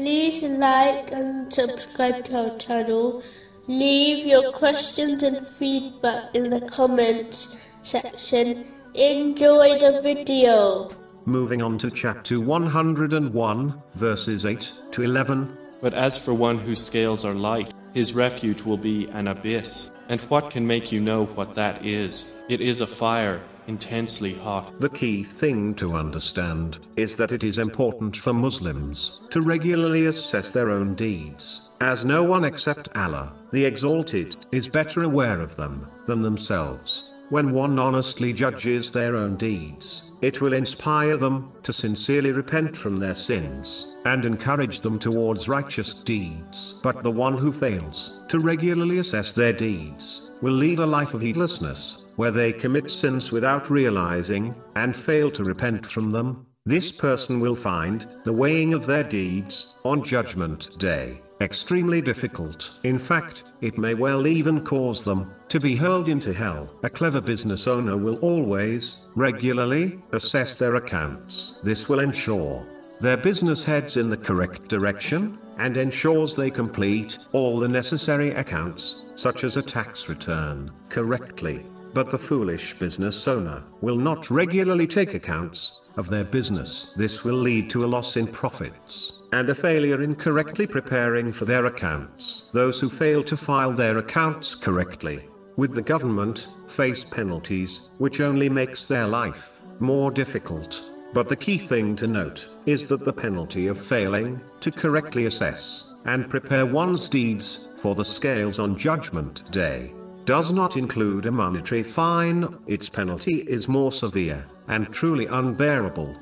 like and subscribe to our channel. Leave your questions and feedback in the comments section. Enjoy the video. Moving on to chapter 101, verses 8 to 11. But as for one whose scales are light, his refuge will be an abyss. And what can make you know what that is? It is a fire, intensely hot. The key thing to understand is that it is important for Muslims to regularly assess their own deeds, as no one except Allah, the Exalted, is better aware of them than themselves. When one honestly judges their own deeds, it will inspire them to sincerely repent from their sins and encourage them towards righteous deeds. But the one who fails to regularly assess their deeds will lead a life of heedlessness, where they commit sins without realizing and fail to repent from them. This person will find the weighing of their deeds on Judgment Day extremely difficult. In fact, it may well even cause them to be hurled into hell. A clever business owner will always, regularly, assess their accounts. This will ensure their business heads in the correct direction, and ensures they complete all the necessary accounts, such as a tax return, correctly. But the foolish business owner will not regularly take accounts of their business. This will lead to a loss in profits and a failure in correctly preparing for their accounts. Those who fail to file their accounts correctly with the government face penalties, which only makes their life more difficult. But the key thing to note is that the penalty of failing to correctly assess and prepare one's deeds for the scales on Judgment Day does not include a monetary fine, its penalty is more severe and truly unbearable